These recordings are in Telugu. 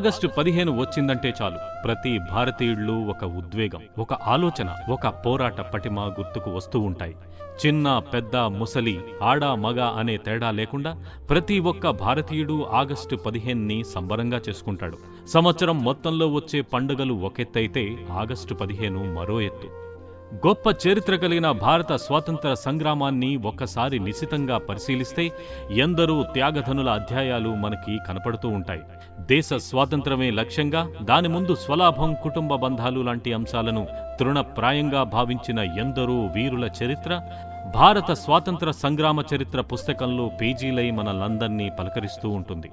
ఆగస్టు పదిహేను వచ్చిందంటే చాలు. ప్రతి భారతీయుళ్ళు ఒక ఉద్వేగం ఒక ఆలోచన ఒక పోరాట పటిమ గుర్తుకు వస్తూ ఉంటాయి. చిన్న పెద్ద ముసలి ఆడ మగ అనే తేడా లేకుండా ప్రతి ఒక్క భారతీయుడు ఆగస్టు పదిహేనుని సంబరంగా చేసుకుంటాడు. సంవత్సరం మొత్తంలో వచ్చే పండుగలు ఒకెత్తైతే ఆగస్టు పదిహేను మరో ఎత్తు. గొప్ప చరిత్ర కలిగిన భారత స్వాతంత్ర సంగ్రామాన్ని ఒక్కసారి నిశితంగా పరిశీలిస్తే ఎందరూ త్యాగధనుల అధ్యాయాలు మనకి కనపడుతూ ఉంటాయి. దేశ స్వాతంత్రమే లక్ష్యంగా దాని ముందు స్వలాభం కుటుంబ బంధాలు లాంటి అంశాలను తృణప్రాయంగా భావించిన ఎందరో వీరుల చరిత్ర భారత స్వాతంత్ర సంగ్రామ చరిత్ర పుస్తకంలో పేజీలై మనలందర్నీ పలకరిస్తూ ఉంటుంది.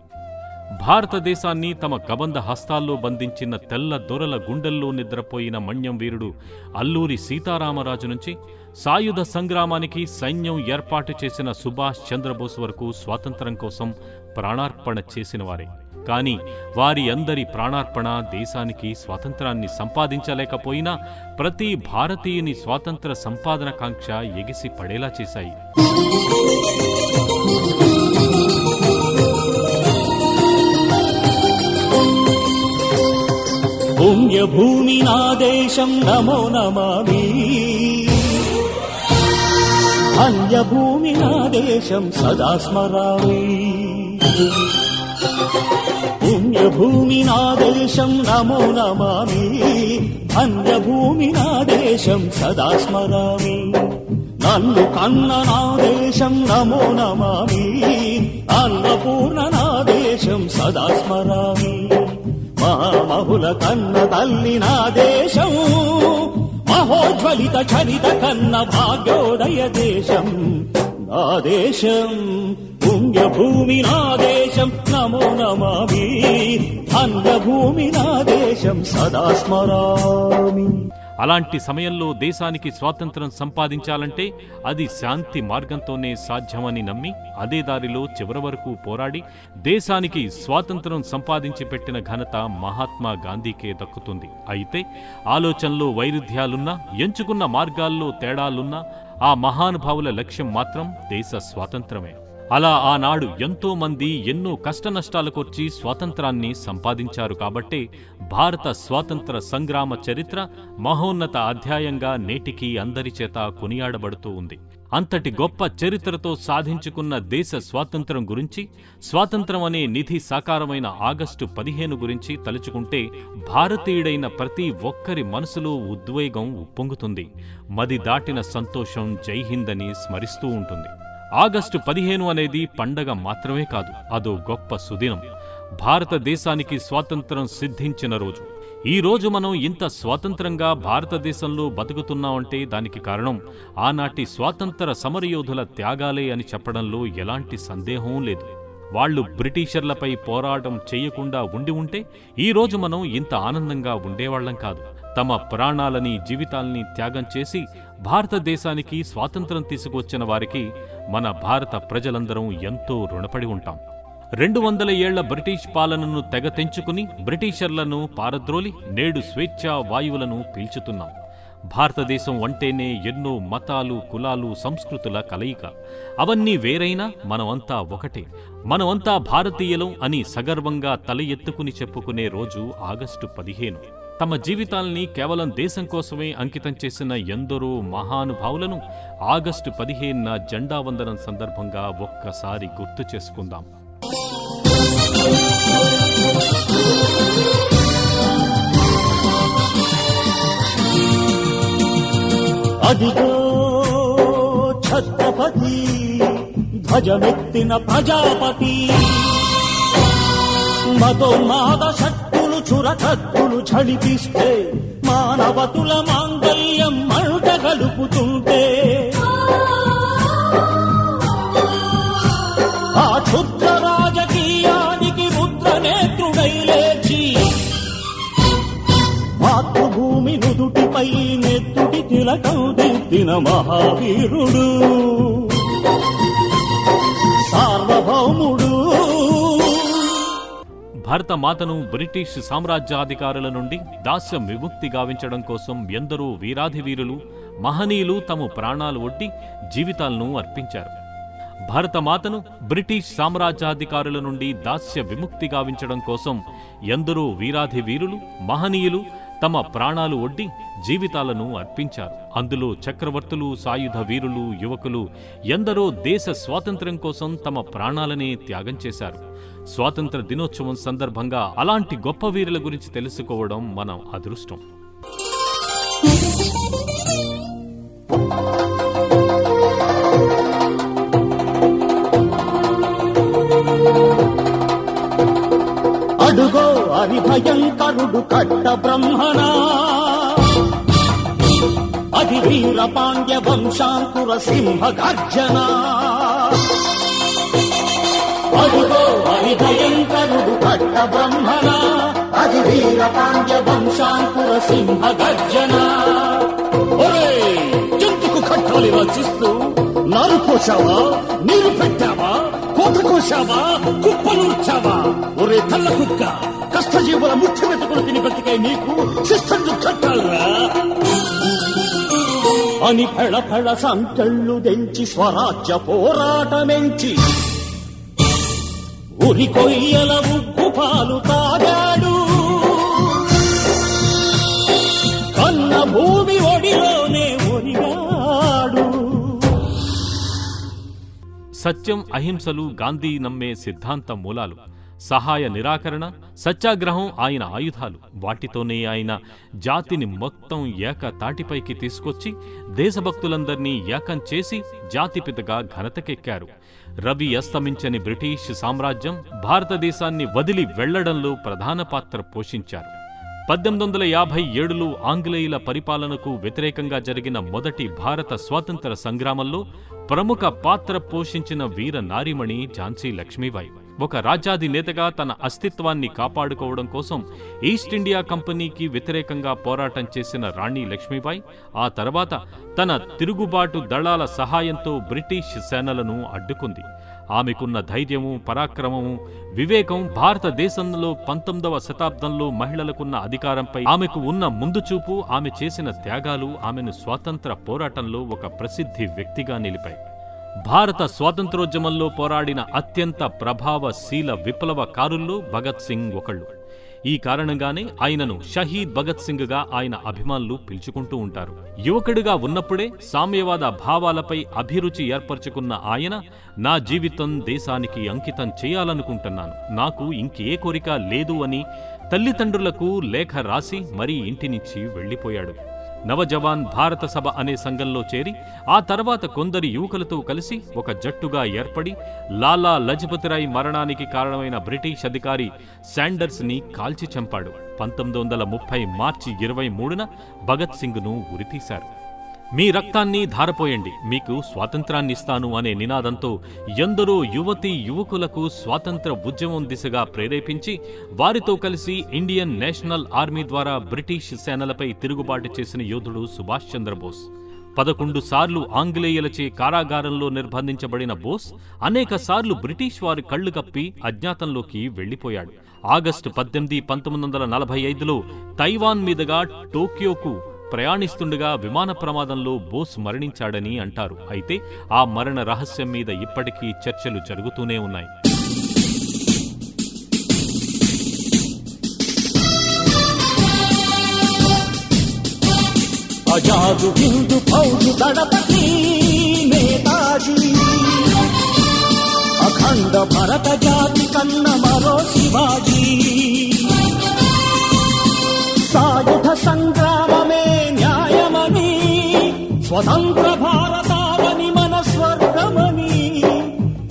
భారతదేశాన్ని తమ కబంధ హస్తాల్లో బంధించిన తెల్ల దొరల గుండెల్లో నిద్రపోయిన మణ్యం వీరుడు అల్లూరి సీతారామరాజు నుంచి సాయుధ సంగ్రామానికి సైన్యం ఏర్పాటు చేసిన సుభాష్ చంద్రబోస్ వరకు స్వాతంత్రం కోసం ప్రాణార్పణ చేసినవారే కాని వారి అందరి ప్రాణార్పణ దేశానికి స్వాతంత్రాన్ని సంపాదించలేకపోయినా ప్రతి భారతీయుని స్వాతంత్ర సంపాదన కాంక్ష ఎగిసి పడేలా చేశాయి. పుణ్యభూమి నా దేశం నమో నమామి. అన్యభూమి నా దేశం సదా స్మరామి. పుణ్యభూమి నా దేశం నమో నమామి. అన్యభూమి నా దేశం సదా స్మరామి. నన్ను కన్న నా దేశం నమో నమామి. అన్నపూర్ణ నా దేశం సదా స్మరామి. బాహుల కన్న తల్లి నా దేశం. మహోజ్వలిత చరిత కన్న భాగ్యోదయ దేశం. నా దేశం పుణ్యభూమి నా దేశం. నమో నమామి ధన్యభూమి నా దేశం. సదా స్మరామి. అలాంటి సమయంలో దేశానికి స్వాతంత్రం సంపాదించాలంటే అది శాంతి మార్గంతోనే సాధ్యమని నమ్మి అదే దారిలో చివరి వరకు పోరాడి దేశానికి స్వాతంత్రం సంపాదించి పెట్టిన ఘనత మహాత్మా గాంధీకే దక్కుతుంది. అయితే ఆలోచనలో వైరుధ్యాలున్నా ఎంచుకున్న మార్గాల్లో తేడాలున్నా ఆ మహానుభావుల లక్ష్యం మాత్రం దేశ స్వాతంత్రమే. అలా ఆనాడు ఎంతో మంది ఎన్నో కష్టనష్టాలకొచ్చి స్వాతంత్రాన్ని సంపాదించారు కాబట్టే భారత స్వాతంత్ర సంగ్రామ చరిత్ర మహోన్నత అధ్యాయంగా నేటికీ అందరి చేత కొనియాడబడుతూ ఉంది. అంతటి గొప్ప చరిత్రతో సాధించుకున్న దేశ స్వాతంత్రం గురించి స్వాతంత్రం అనే నిధి సాకారమైన ఆగస్టు పదిహేను గురించి తలుచుకుంటే భారతీయుడైన ప్రతి ఒక్కరి మనసులో ఉద్వేగం ఉప్పొంగుతుంది. మది దాటిన సంతోషం జైహిందని స్మరిస్తూ ఉంటుంది. ఆగస్టు పదిహేను అనేది పండగ మాత్రమే కాదు అదో గొప్ప సుదినం. భారతదేశానికి స్వాతంత్రం సిద్ధించిన రోజు. ఈ రోజు మనం ఇంత స్వాతంత్రంగా భారతదేశంలో బతుకుతున్నామంటే దానికి కారణం ఆనాటి స్వాతంత్ర సమరయోధుల త్యాగాలే అని చెప్పడంలో ఎలాంటి సందేహం లేదు. వాళ్ళు బ్రిటిషర్లపై పోరాటం చేయకుండా ఉండి ఉంటే ఈ రోజు మనం ఇంత ఆనందంగా ఉండేవాళ్ళం కాదు. తమ ప్రాణాలని జీవితాల్ని త్యాగం చేసి భారతదేశానికి స్వాతంత్రం తీసుకొచ్చిన వారికి మన భారత ప్రజలందరం ఎంతో రుణపడి ఉంటాం. రెండు వందల ఏళ్ళ బ్రిటిష్ పాలనను తెగ తెంచుకుని బ్రిటిషర్లను పారద్రోలి నేడు స్వేచ్ఛా వాయువులను పీల్చుతున్నాం. భారతదేశం అంటేనే ఎన్నో మతాలు కులాలు సంస్కృతుల కలయిక. అవన్నీ వేరైనా మనమంతా ఒకటే. మనమంతా భారతీయులం అని సగర్వంగా తల ఎత్తుకుని చెప్పుకునే రోజు ఆగస్టు పదిహేను. తమ జీవితాల్ని కేవలం దేశం కోసమే అంకితం చేసిన ఎందరో మహానుభావులను ఆగస్టు పదిహేనున జెండా వందనం సందర్భంగా ఒక్కసారి గుర్తు చేసుకుందాం. అదిగో ఛత్రపతి ధ్వజమెత్తిన ప్రజాపతి. మతోన్మాద శక్తులు చురకత్తులు ఝడిపిస్తే మానవతుల మాంగల్యం మంట కలుపుతుంటే ఆ క్షుద్ర రాజకీయానికి రుద్ర నేత్రుడై లేచి మాతృభూమి నుదుటిపై నెత్తుడి తిలకం దిద్దిన మహావీరుడు. భారత మాతను బ్రిటిష్ సామ్రాజ్యాధికారుల నుండి దాస్యం విముక్తి గావించడం కోసం ఎందరో వీరాధి వీరులు మహనీయులు తమ ప్రాణాలు ఒడ్డి జీవితాలను అర్పించారు. భారతమాతను బ్రిటిష్ సామ్రాజ్యాధికారుల నుండి దాస్య విముక్తి గావించడం కోసం ఎందరో వీరాధి వీరులు మహనీయులు తమ ప్రాణాలు ఒడ్డి జీవితాలను అర్పించారు. అందులో చక్రవర్తులు సాయుధ వీరులు యువకులు ఎందరో దేశ స్వాతంత్ర్యం కోసం తమ ప్రాణాలనే త్యాగం చేశారు. స్వాతంత్ర దినోత్సవం సందర్భంగా అలాంటి గొప్ప వీరుల గురించి తెలుసుకోవడం మన అదృష్టం. అడుగో అది భయంకరుడు కట్ట బ్రహ్మణ. అది వీర పాండ్య వంశాంకుర సింహ గర్జనా. అదిగో అది భయంకరుడు కట్ట బ్రహ్మణ అది వీర పాండ్య వంశాంకుర సింహ గర్జన జంతుకు కట్టాలి రచిస్తూ నారు కోశావా నీరు పెట్టావా కోత కోశావా కుప్పనూర్చావా ఒరే తల్ల కుక్క కష్టజీవుల ముఖ్య వెతుకులు తిని బ్రతికే నీకు శిస్తందు కట్టాలరా. అని ఫెళ ఫెళ సంకళ్ళు దెంచి స్వరాజ్య పోరాటమెంచి ఉరి కొయ్యల ఉగ్గు పాలు తాగాడు. కన్న భూమి ఒడిలోనే ఒరిగాడు. సత్యం అహింసలు గాంధీ నమ్మే సిద్ధాంత మూలాలు. సహాయ నిరాకరణ సత్యాగ్రహం ఆయన ఆయుధాలు. వాటితోనే ఆయన జాతిని మొత్తం ఏక తాటిపైకి తీసుకొచ్చి దేశభక్తులందర్నీ ఏకం చేసి జాతిపితగా ఘనతకెక్కారు. రవి అస్తమించని బ్రిటిష్ సామ్రాజ్యం భారతదేశాన్ని వదిలి వెళ్ళడంలో ప్రధాన పాత్ర పోషించారు. పద్దెనిమిది వందల యాభై ఏడులో ఆంగ్లేయుల పరిపాలనకు వ్యతిరేకంగా జరిగిన మొదటి భారత స్వాతంత్ర సంగ్రామంలో ప్రముఖ పాత్ర పోషించిన వీర నారిమణి ఝాన్సీ లక్ష్మీబాయి. ఒక రాజ్యాధినేతగా తన అస్తిత్వాన్ని కాపాడుకోవడం కోసం ఈస్ట్ ఇండియా కంపెనీకి వ్యతిరేకంగా పోరాటం చేసిన రాణి లక్ష్మీబాయి ఆ తర్వాత తన తిరుగుబాటు దళాల సహాయంతో బ్రిటిష్ సేనలను అడ్డుకుంది. ఆమెకున్న ధైర్యము పరాక్రమము వివేకం భారతదేశంలో పంతొమ్మిదవ శతాబ్దంలో మహిళలకున్న అధికారంపై ఆమెకు ఉన్న ముందుచూపు ఆమె చేసిన త్యాగాలు ఆమెను స్వాతంత్ర పోరాటంలో ఒక ప్రసిద్ధి వ్యక్తిగా నిలిపాయి. భారత స్వాతంత్రోద్యమంలో పోరాడిన అత్యంత ప్రభావశీల విప్లవకారుల్లో భగత్ సింగ్ ఒకళ్ళు. ఈ కారణంగానే ఆయనను షహీద్ భగత్ సింగ్గా ఆయన అభిమానులు పిలుచుకుంటూ ఉంటారు. యువకుడిగా ఉన్నప్పుడే సామ్యవాద భావాలపై అభిరుచి ఏర్పరచుకున్న ఆయన నా జీవితం దేశానికి అంకితం చేయాలనుకుంటున్నాను. నాకు ఇంకే కోరిక లేదు అని తల్లిదండ్రులకు లేఖ రాసి మరీ ఇంటి నుంచి వెళ్ళిపోయాడు నవజవాన్ భారత సభ అనే సంఘంలో చేరి ఆ తర్వాత కొందరి యువకులతో కలిసి ఒక జట్టుగా ఏర్పడి లాలా లజపతిరాయ్ మరణానికి కారణమైన బ్రిటిష్ అధికారి శాండర్స్ని కాల్చి చంపాడు. పంతొమ్మిది వందల ముప్పై మార్చి ఇరవై మూడున భగత్ సింగ్ను ఉరితీశారు. మీ రక్తాన్ని ధారపోయండి మీకు స్వాతంత్రాన్ని ఇస్తాను అనే నినాదంతో ఎందరో యువతి యువకులకు స్వాతంత్ర ఉద్యమం దిశగా ప్రేరేపించి వారితో కలిసి ఇండియన్ నేషనల్ ఆర్మీ ద్వారా బ్రిటిష్ సేనలపై తిరుగుబాటు చేసిన యోధుడు సుభాష్ చంద్రబోస్. పదకొండు సార్లు ఆంగ్లేయులచే కారాగారంలో నిర్బంధించబడిన బోస్ అనేక సార్లు బ్రిటిష్ వారి కళ్ళు కప్పి అజ్ఞాతంలోకి వెళ్ళిపోయాడు ఆగస్టు పద్దెనిమిది పంతొమ్మిది వందల నలభై ఐదులో తైవాన్ మీదుగా టోక్యోకు ప్రయాణిస్తుండగా విమాన ప్రమాదంలో బోస్ మరణించాడని అంటారు. అయితే ఆ మరణ రహస్యం మీద ఇప్పటికీ చర్చలు జరుగుతూనే ఉన్నాయి. అజాదు ఫౌజు దళపతి నేతాజీ. అఖండ భరత జాతి కన్న మరో శివాజీ. సాయుధ సంగ్రామమే న్యాయమని స్వతంత్ర భారతావని మన స్వర్గమని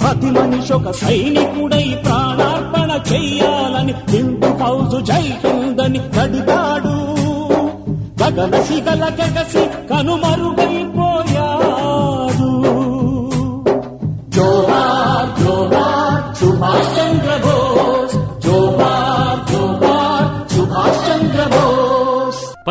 ప్రతి మనిషి ఒక సైనికుడై ప్రాణార్పణ చెయ్యాలని హిందూ ఫౌజు జై హిందని కడిగాడు. గగన సిగల గగసి కనుమరుగైపోయాడు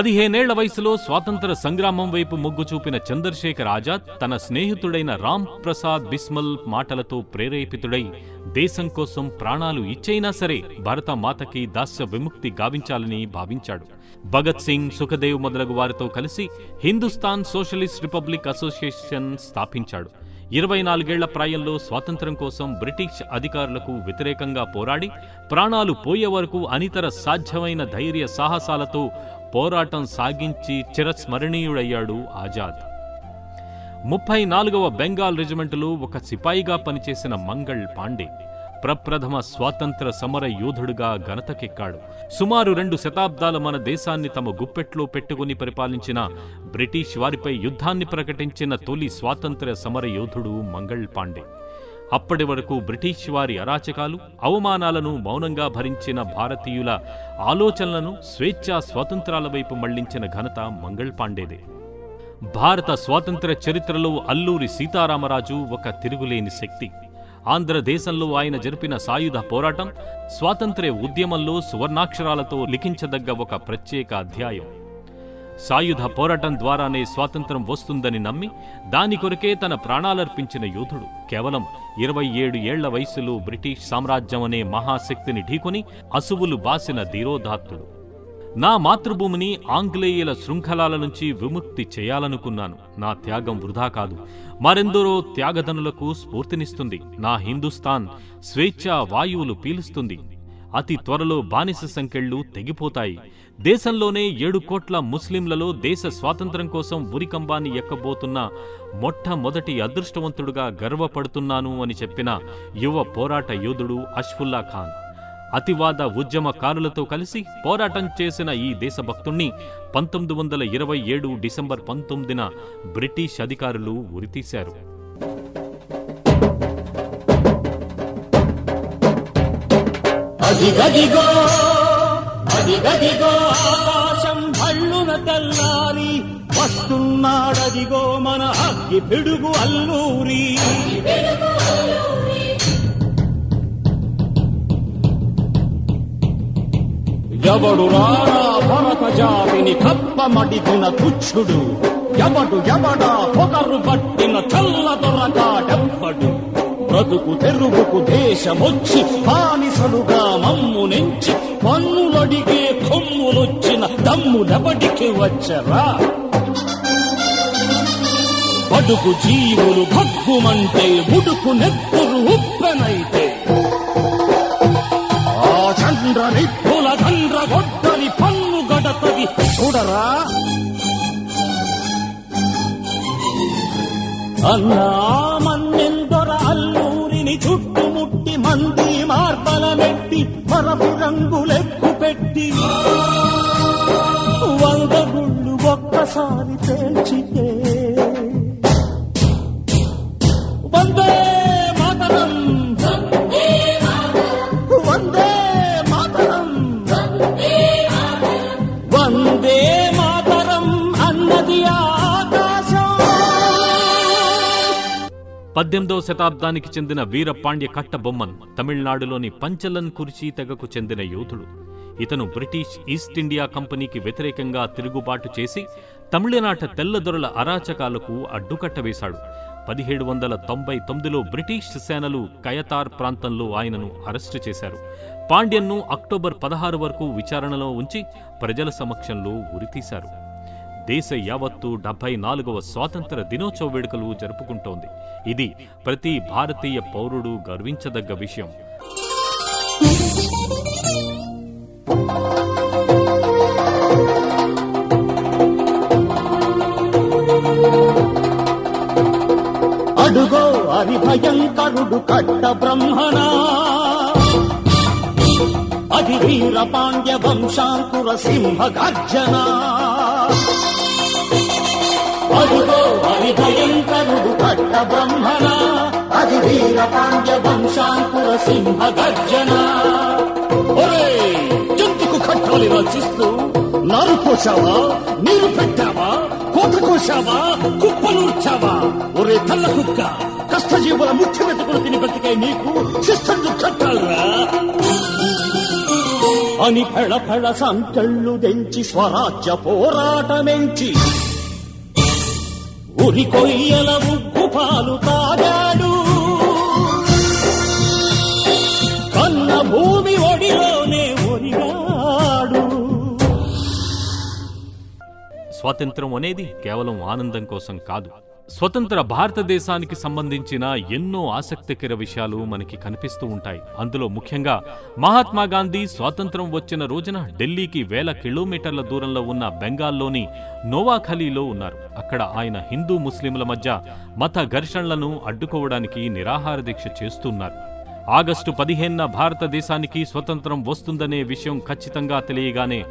పదిహేనేళ్ళ వయసులో స్వాతంత్ర సంగ్రామం వైపు మొగ్గు చూపిన చంద్రశేఖర్ ఆజాద్ తన స్నేహితుడైన రామ్ ప్రసాద్ బిస్మల్ మాటలతో ప్రేరేపితుడై దేశం కోసం ప్రాణాలు ఇచ్చైనా సరే భరత మాతకి దాస్య విముక్తి గావించాలని భావించాడు. భగత్ సింగ్ సుఖదేవ్ మొదలగు వారితో కలిసి హిందుస్థాన్ సోషలిస్ట్ రిపబ్లిక్ అసోసియేషన్ స్థాపించాడు. ఇరవై నాలుగేళ్ళ ప్రాయంలో స్వాతంత్ర్యం కోసం బ్రిటిష్ అధికారులకు వ్యతిరేకంగా పోరాడి ప్రాణాలు పోయే వరకు అనితర సాధ్యమైన ధైర్య సాహసాలతో పోరాటం సాగించి చిరస్మరణీయుడయ్యాడు ఆజాద్. ముప్పై నాలుగవ బెంగాల్ రెజిమెంటులో ఒక సిపాయిగా పనిచేసిన మంగళ్ పాండే ప్రప్రథమ స్వాతంత్ర సమర యోధుడుగా ఘనతకెక్కాడు. సుమారు రెండు శతాబ్దాల మన దేశాన్ని తమ గుప్పెట్లో పెట్టుకుని పరిపాలించిన బ్రిటిష్ వారిపై యుద్ధాన్ని ప్రకటించిన తొలి స్వాతంత్ర సమర యోధుడు మంగళ్ పాండే. అప్పటి వరకు బ్రిటిష్ వారి అరాచకాలు అవమానాలను మౌనంగా భరించిన భారతీయుల ఆలోచనలను స్వేచ్ఛా స్వాతంత్రాల వైపు మళ్ళించిన ఘనత మంగళ్ పాండేదే. భారత స్వాతంత్ర చరిత్రలో అల్లూరి సీతారామరాజు ఒక తిరుగులేని శక్తి. ఆంధ్రదేశంలో ఆయన జరిపిన సాయుధ పోరాటం స్వాతంత్ర్య ఉద్యమంలో సువర్ణాక్షరాలతో లిఖించదగ్గ ఒక ప్రత్యేక అధ్యాయం. సాయుధ పోరాటం ద్వారానే స్వాతంత్రం వస్తుందని నమ్మి దాని కొరకే తన ప్రాణాలర్పించిన యోధుడు కేవలం ఇరవై ఏడు ఏళ్ళ వయసులో బ్రిటిష్ సామ్రాజ్యం అనే మహాశక్తిని ఢీకొని అసువులు బాసిన ధీరోధాత్తుడు. నా మాతృభూమిని ఆంగ్లేయుల శృంఖలాల నుంచి విముక్తి చేయాలనుకున్నాను. నా త్యాగం వృధా కాదు. మరెందరో త్యాగదనులకు స్ఫూర్తినిస్తుంది. నా హిందుస్థాన్ స్వేచ్ఛా వాయువులు పీలుస్తుంది. అతి త్వరలో బానిస సంకెళ్ళు తెగిపోతాయి. దేశంలోనే ఏడు కోట్ల ముస్లింలలో దేశ స్వాతంత్ర్యం కోసం ఉరికంబాన్ని ఎక్కబోతున్న మొట్టమొదటి అదృష్టవంతుడుగా గర్వపడుతున్నాను అని చెప్పిన యువ పోరాట యోధుడు అష్ఫుల్లా ఖాన్. అతివాద ఉద్యమకారులతో కలిసి పోరాటం చేసిన ఈ దేశభక్తుణ్ణి పంతొమ్మిది వందల ఇరవై ఏడు డిసెంబర్ పంతొమ్మిదిన బ్రిటిష్ అధికారులు ఉరితీశారు. అదిగదిగో అదిగదిగో ఆకాశం భళ్ళున తెల్లారి వస్తున్నాడదిగో మన అగ్గి పిడుగు అల్లూరి. ఎవడు రారా భరత జాతిని కప్పమడిగిన తుచ్చుడు ఎవడు ఎవడా పొగరు పట్టిన చల్ల దొరకాడెవ్వడు. బ్రతుకు తెరుగుకు దేశమొచ్చి బానిసలుగా మమ్ము నుంచి పన్నులడిగే కొమ్ములొచ్చిన దమ్ములబడికి వచ్చరా? బడుకు జీవులు భగ్గుమంటే బుడుకు నెత్తురు ఉప్పెనైతే. ఆ చంద్ర నిప్పుల చంద్ర గొడ్డలి పన్ను గడతది చూడరా? అన్నా చుట్టుముట్టి మార్బల నెట్టి మరపు రంగులెక్కు పెట్టి. వంద గుళ్ళు ఒక్కసారి పేల్చితే పద్దెనిమిదవ శతాబ్దానికి చెందిన వీరపాండ్య కట్టబొమ్మన్ తమిళనాడులోని పంచలన్ కుర్చీ తెగకు చెందిన యోధుడు. ఇతను బ్రిటిష్ ఈస్ట్ ఇండియా కంపెనీకి వ్యతిరేకంగా తిరుగుబాటు చేసి తమిళనాట తెల్లదొరల అరాచకాలకు అడ్డుకట్ట వేశాడు పదిహేడు వందల తొంభై తొమ్మిదిలో బ్రిటిష్ సేనలు కయతార్ ప్రాంతంలో ఆయనను అరెస్టు చేశారు. పాండ్యన్ను అక్టోబర్ పదహారు వరకు విచారణలో ఉంచి ప్రజల సమక్షంలో ఉరితీశారు. దేశ యావత్తు డెబ్బై నాలుగవ స్వాతంత్ర దినోత్సవ వేడుకలు జరుపుకుంటోంది. ఇది ప్రతి భారతీయ పౌరుడు గర్వించదగ్గ విషయం. అడుగో అది భయంకరుడు కట్ట బ్రహ్మణ. అధి వీర పాండ్య వంశాంకుర సింహ గర్జన. అడుగో అది పట్ట బ్రహ్మణ అది వీర పాండ్య వంశాంకుర సింహ గర్జన ఒరే జంతుకు కట్టాలి రచిస్తూ నారు కోసావా నీరు పెట్టావా కోత కోసావా కుప్పనూర్చావా ఒరే తల్ల కుక్క కష్టజీవుల ముఖ్య వెతుకులు తిని బతికే నీకు శిస్తందు కట్టాలరా. అని ఫెళ ఫెళ సంకళ్ళు దెంచి స్వరాజ్య పోరాటమెంచి ఉరి కొయ్యల ఉగ్గు పాలు తాగాడు. కన్న భూమి ఒడిలోనే ఒరిగాడు. స్వాతంత్రం అనేది కేవలం ఆనందం కోసం కాదు. స్వతంత్ర భారతదేశానికి సంబంధించిన ఎన్నో ఆసక్తికర విషయాలు మనకి కనిపిస్తూ ఉంటాయి. అందులో ముఖ్యంగా మహాత్మా గాంధీ స్వాతంత్రం వచ్చిన రోజున ఢిల్లీకి వేల కిలోమీటర్ల దూరంలో ఉన్న బెంగాల్లోని నోవాఖలీలో ఉన్నారు. అక్కడ ఆయన హిందూ ముస్లింల మధ్య మత ఘర్షణలను అడ్డుకోవడానికి నిరాహార దీక్ష చేస్తున్నారు. ఆగస్టు పదిహేనున భారతదేశానికి స్వతంత్రం వస్తుందనే విషయం ఖచ్చితంగా తెలియగానే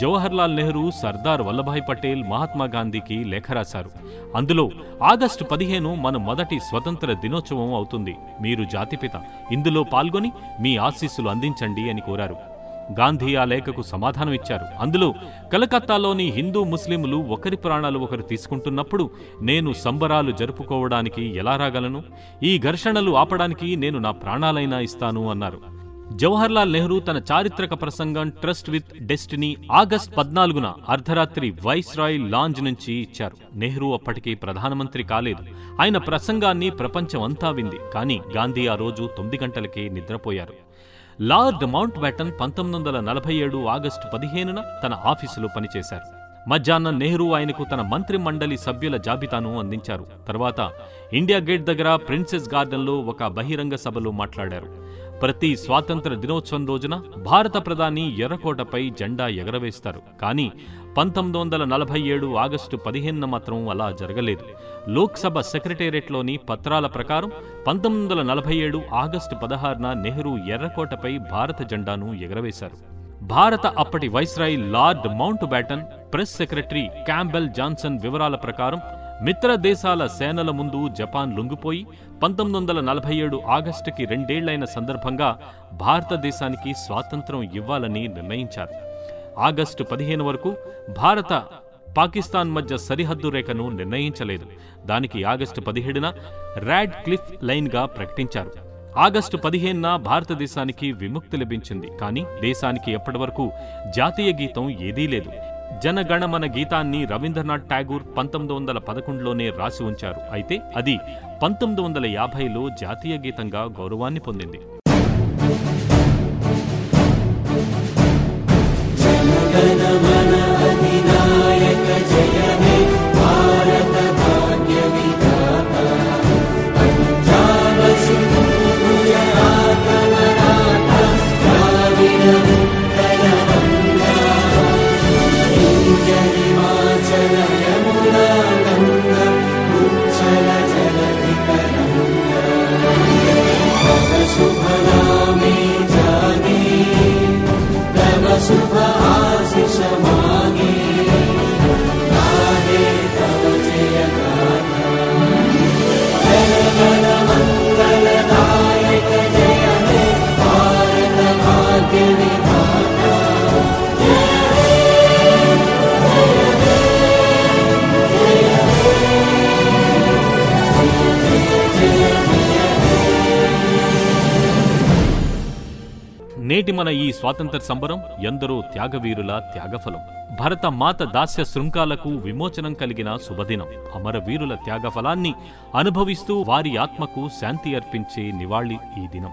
జవహర్లాల్ నెహ్రూ సర్దార్ వల్లభాయ్ పటేల్ మహాత్మా గాంధీకి లేఖ రాశారు. అందులో ఆగస్టు పదిహేను మన మొదటి స్వతంత్ర దినోత్సవం అవుతుంది. మీరు జాతిపిత. ఇందులో పాల్గొని మీ ఆశీస్సులు అందించండి అని కోరారు. గాంధీ ఆ లేఖకు సమాధానం ఇచ్చారు. అందులో కలకత్తాలోని హిందూ ముస్లింలు ఒకరి ప్రాణాలు ఒకరు తీసుకుంటున్నప్పుడు నేను సంబరాలు జరుపుకోవడానికి ఎలా రాగలను? ఈ ఘర్షణలు ఆపడానికి నేను నా ప్రాణాలైనా ఇస్తాను అన్నారు. జవహర్లాల్ నెహ్రూ తన చారిత్రక ప్రసంగం ట్రస్ట్ విత్ డెస్టినీ ఆగస్ట్ పద్నాలుగున అర్ధరాత్రి వైస్ రాయ్ లాంజ్ నుంచి ఇచ్చారు. నెహ్రూ అప్పటికి ప్రధానమంత్రి కాలేదు. ఆయన ప్రసంగాన్ని ప్రపంచం అంతా వింది. కానీ గాంధీ ఆ రోజు తొమ్మిది గంటలకే నిద్రపోయారు. లార్డ్ మౌంట్ బ్యాటన్ పంతొమ్మిది వందల నలభై ఏడు ఆగస్టు పదిహేనున తన ఆఫీసులో పనిచేశారు. మధ్యాహ్నం నెహ్రూ ఆయనకు తన మంత్రి మండలి సభ్యుల జాబితాను అందించారు. తర్వాత ఇండియా గేట్ దగ్గర ప్రిన్సెస్ గార్డెన్లో ఒక బహిరంగ సభలో మాట్లాడారు. ప్రతి స్వాతంత్ర దినోత్సవం రోజున భారత ప్రధాని ఎర్రకోటపై జెండా ఎగరవేస్తారు. కానీ పంతొమ్మిది వందల నలభై ఏడు ఆగస్టు పదిహేనున మాత్రం అలా జరగలేదు. లోక్సభ సెక్రటేరియట్లోని పత్రాల ప్రకారం పంతొమ్మిది వందల నలభై ఏడు ఆగస్టు పదహారున నెహ్రూ ఎర్రకోటపై భారత జెండాను ఎగరవేశారు. భారత అప్పటి viceroy Lord Mountbatten press secretary Campbell Johnson వివరాల ప్రకారం మిత్ర దేశాల సేనల ముందు జపాన్ లొంగిపోయి పంతొమ్మిది వందల నలభై ఏడు ఆగస్టుకి రెండేళ్ళైన సందర్భంగా భారతదేశానికి స్వాతంత్రం ఇవ్వాలని నిర్ణయించారు. ఆగస్టు పదిహేను వరకు భారత పాకిస్తాన్ మధ్య సరిహద్దు రేఖను నిర్ణయించలేదు. దానికి ఆగస్టు పదిహేడున ర్యాడ్ క్లిఫ్ లైన్గా ప్రకటించారు. ఆగస్టు పదిహేనున భారతదేశానికి విముక్తి లభించింది కానీ దేశానికి ఎప్పటివరకు జాతీయ గీతం ఏదీ లేదు. జనగణమన గీతాన్ని రవీంద్రనాథ్ ఠాగూర్ పంతొమ్మిది వందల పదకొండులోనే రాసి ఉంచారు. అయితే అది పంతొమ్మిది వందల యాభైలో జాతీయ గీతంగా గౌరవాన్ని పొందింది. ಜಯ మన ఈ స్వాతంత్ర సంబరం ఎందరో త్యాగవీరుల త్యాగఫలం. భరత మాత దాస్య శృంఖాలకు విమోచనం కలిగిన శుభదినం. అమరవీరుల త్యాగఫలాన్ని అనుభవిస్తూ వారి ఆత్మకు శాంతి అర్పించే నివాళి ఈ దినం.